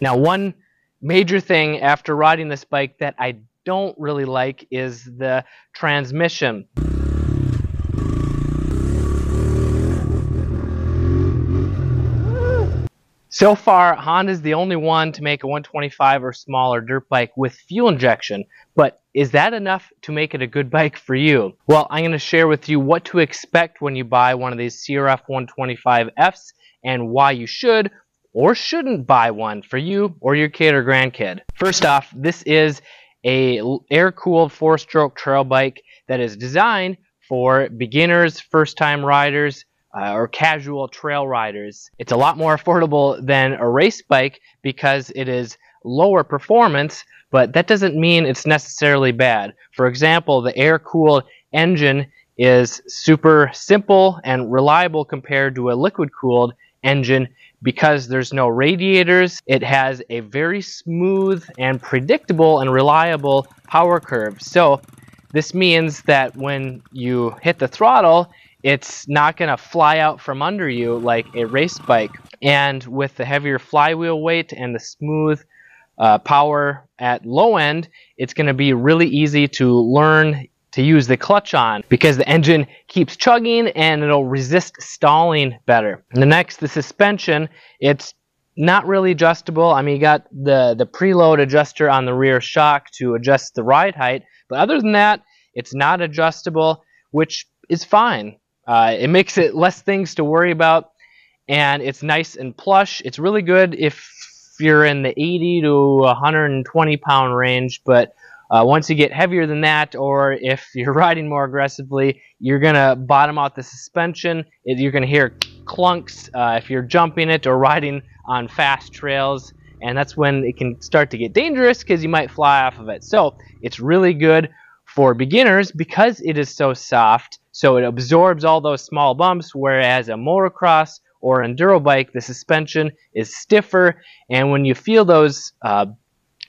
Now, one major thing after riding this bike that I don't really like is the transmission. So far, Honda's the only one to make a 125 or smaller dirt bike with fuel injection, but is that enough to make it a good bike for you? Well, I'm going to share with you what to expect when you buy one of these CRF 125Fs and why you should or shouldn't buy one for you or your kid or grandkid. First off, this is a air-cooled four-stroke trail bike that is designed for beginners, first-time riders, uh, or casual trail riders. It's a lot more affordable than a race bike because it is lower performance, but that doesn't mean it's necessarily bad. For example, the air-cooled engine is super simple and reliable compared to a liquid-cooled engine because there's no radiators. It has a very smooth and predictable and reliable power curve. So this means that when you hit the throttle, it's not going to fly out from under you like a race bike. And with the heavier flywheel weight and the smooth uh, power at low end, it's going to be really easy to learn to use the clutch on because the engine keeps chugging and it'll resist stalling better. And the next, the suspension, it's not really adjustable. I mean, you got the, the preload adjuster on the rear shock to adjust the ride height, but other than that, it's not adjustable, which is fine. Uh, it makes it less things to worry about, and it's nice and plush. It's really good if you're in the 80 to 120 pound range, but uh, once you get heavier than that, or if you're riding more aggressively, you're going to bottom out the suspension. You're going to hear clunks uh, if you're jumping it or riding on fast trails. And that's when it can start to get dangerous because you might fly off of it. So it's really good for beginners because it is so soft. So it absorbs all those small bumps, whereas a motocross or enduro bike, the suspension is stiffer. And when you feel those uh,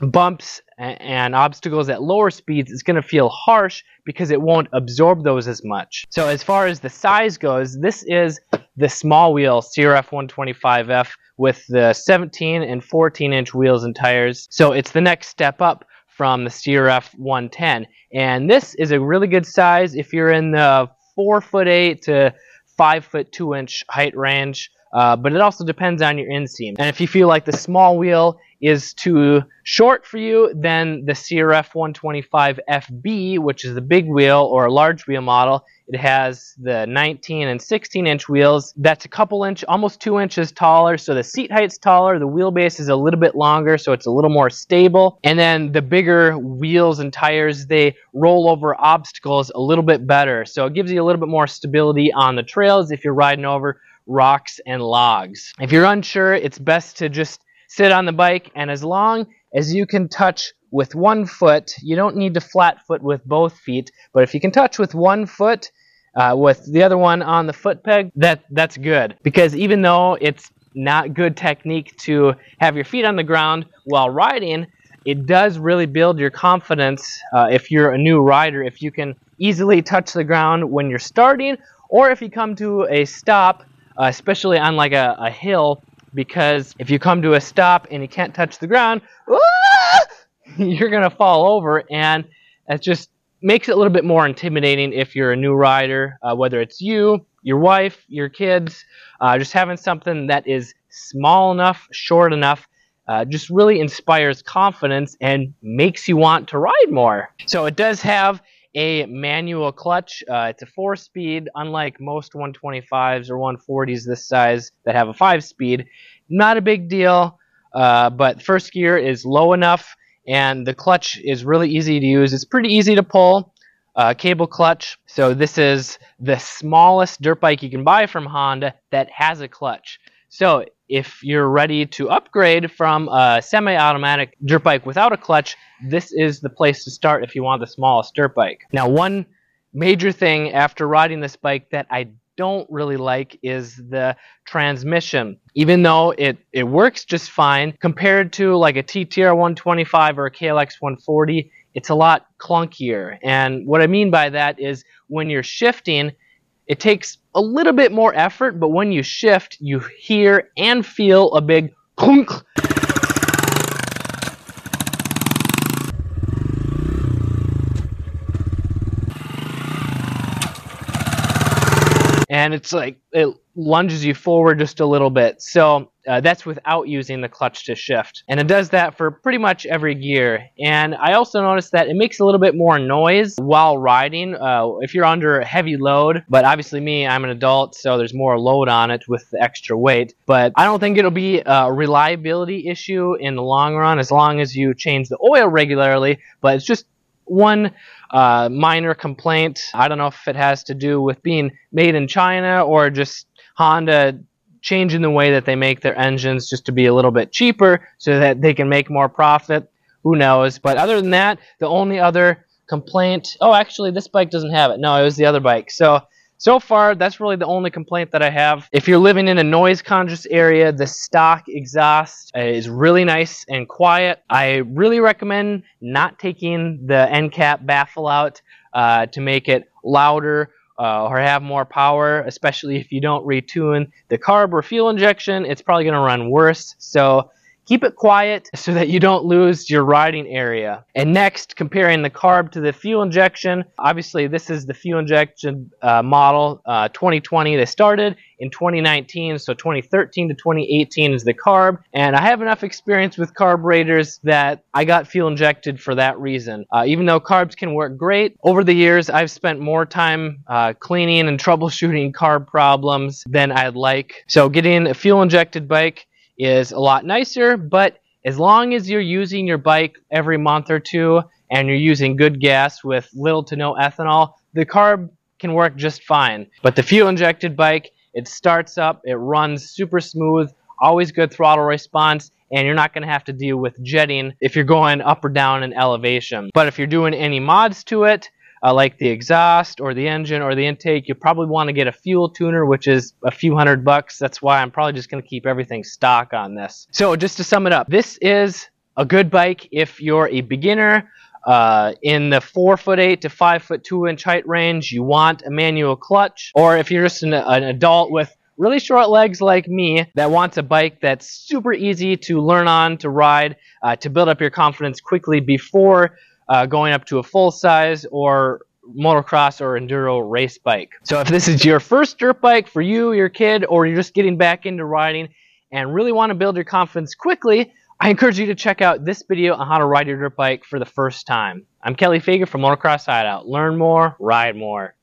bumps and obstacles at lower speeds, it's going to feel harsh because it won't absorb those as much. So as far as the size goes, this is the small wheel CRF 125F with the 17 and 14 inch wheels and tires. So it's the next step up from the CRF 110. And this is a really good size if you're in the 4 foot 8 to 5 foot 2 inch height range. Uh, but it also depends on your inseam. And if you feel like the small wheel is too short for you, then the CRF 125FB, which is the big wheel or a large wheel model, it has the 19 and 16 inch wheels. That's a couple inch, almost two inches taller. So the seat height's taller. The wheelbase is a little bit longer, so it's a little more stable. And then the bigger wheels and tires, they roll over obstacles a little bit better. So it gives you a little bit more stability on the trails if you're riding over rocks and logs. If you're unsure, it's best to just sit on the bike and as long as you can touch with one foot, you don't need to flat foot with both feet, but if you can touch with one foot, uh, with the other one on the foot peg, that that's good. Because even though it's not good technique to have your feet on the ground while riding, it does really build your confidence uh, if you're a new rider, if you can easily touch the ground when you're starting, or if you come to a stop uh, especially on like a, a hill, because if you come to a stop and you can't touch the ground, you're to fall over, and it just makes it a little bit more intimidating if you're a new rider, uh, whether it's you, your wife, your kids, uh, just having something that is small enough, short enough, uh, just really inspires confidence and makes you want to ride more. So it does have a manual clutch. Uh, it's a four speed, unlike most 125s or 140s this size that have a five speed. Not a big deal, uh, but first gear is low enough and the clutch is really easy to use. It's pretty easy to pull. Uh, cable clutch. So this is the smallest dirt bike you can buy from Honda that has a clutch. So if you're ready to upgrade from a semi-automatic dirt bike without a clutch, this is the place to start if you want the smallest dirt bike. Now one major thing after riding this bike that I don't really like is the transmission. Even though it, it works just fine, compared to like a TTR 125 or a KLX 140, it's a lot clunkier. And what I mean by that is when you're shifting, it takes a little bit more effort, but when you shift, you hear and feel a big clunk. And it's like it lunges you forward just a little bit. So uh, that's without using the clutch to shift. And it does that for pretty much every gear. And I also noticed that it makes a little bit more noise while riding uh, if you're under a heavy load. But obviously me, I'm an adult, so there's more load on it with the extra weight. But I don't think it'll be a reliability issue in the long run as long as you change the oil regularly. But it's just one uh, minor complaint. I don't know if it has to do with being made in China or just Honda changing the way that they make their engines just to be a little bit cheaper so that they can make more profit. Who knows? But other than that, the only other complaint. Oh, actually, this bike doesn't have it. No, it was the other bike. So so far, that's really the only complaint that I have. If you're living in a noise conscious area, the stock exhaust is really nice and quiet. I really recommend not taking the end cap baffle out uh, to make it louder uh, or have more power, especially if you don't retune the carb or fuel injection, it's probably going to run worse. So Keep it quiet so that you don't lose your riding area. And next, comparing the carb to the fuel injection. Obviously, this is the fuel injection uh, model uh, 2020 they started in 2019, so 2013 to 2018 is the carb. And I have enough experience with carburetors that I got fuel injected for that reason. Uh, even though carbs can work great, over the years I've spent more time uh, cleaning and troubleshooting carb problems than I'd like. So getting a fuel injected bike is a lot nicer, but as long as you're using your bike every month or two and you're using good gas with little to no ethanol, the carb can work just fine. But the fuel injected bike, it starts up, it runs super smooth, always good throttle response, and you're not going to have to deal with jetting if you're going up or down in elevation. But if you're doing any mods to it, uh, like the exhaust or the engine or the intake, you probably want to get a fuel tuner, which is a few hundred bucks. That's why I'm probably just going to keep everything stock on this. So just to sum it up, this is a good bike if you're a beginner. Uh, in the four foot eight to five foot two inch height range, you want a manual clutch, or if you're just an, an adult with really short legs like me that wants a bike that's super easy to learn on, to ride, uh, to build up your confidence quickly before uh, going up to a full size or motocross or enduro race bike. So if this is your first dirt bike for you, your kid, or you're just getting back into riding and really want to build your confidence quickly, I encourage you to check out this video on how to ride your dirt bike for the first time. I'm Kelley Fager from Motocross Hideout. Learn more, ride more.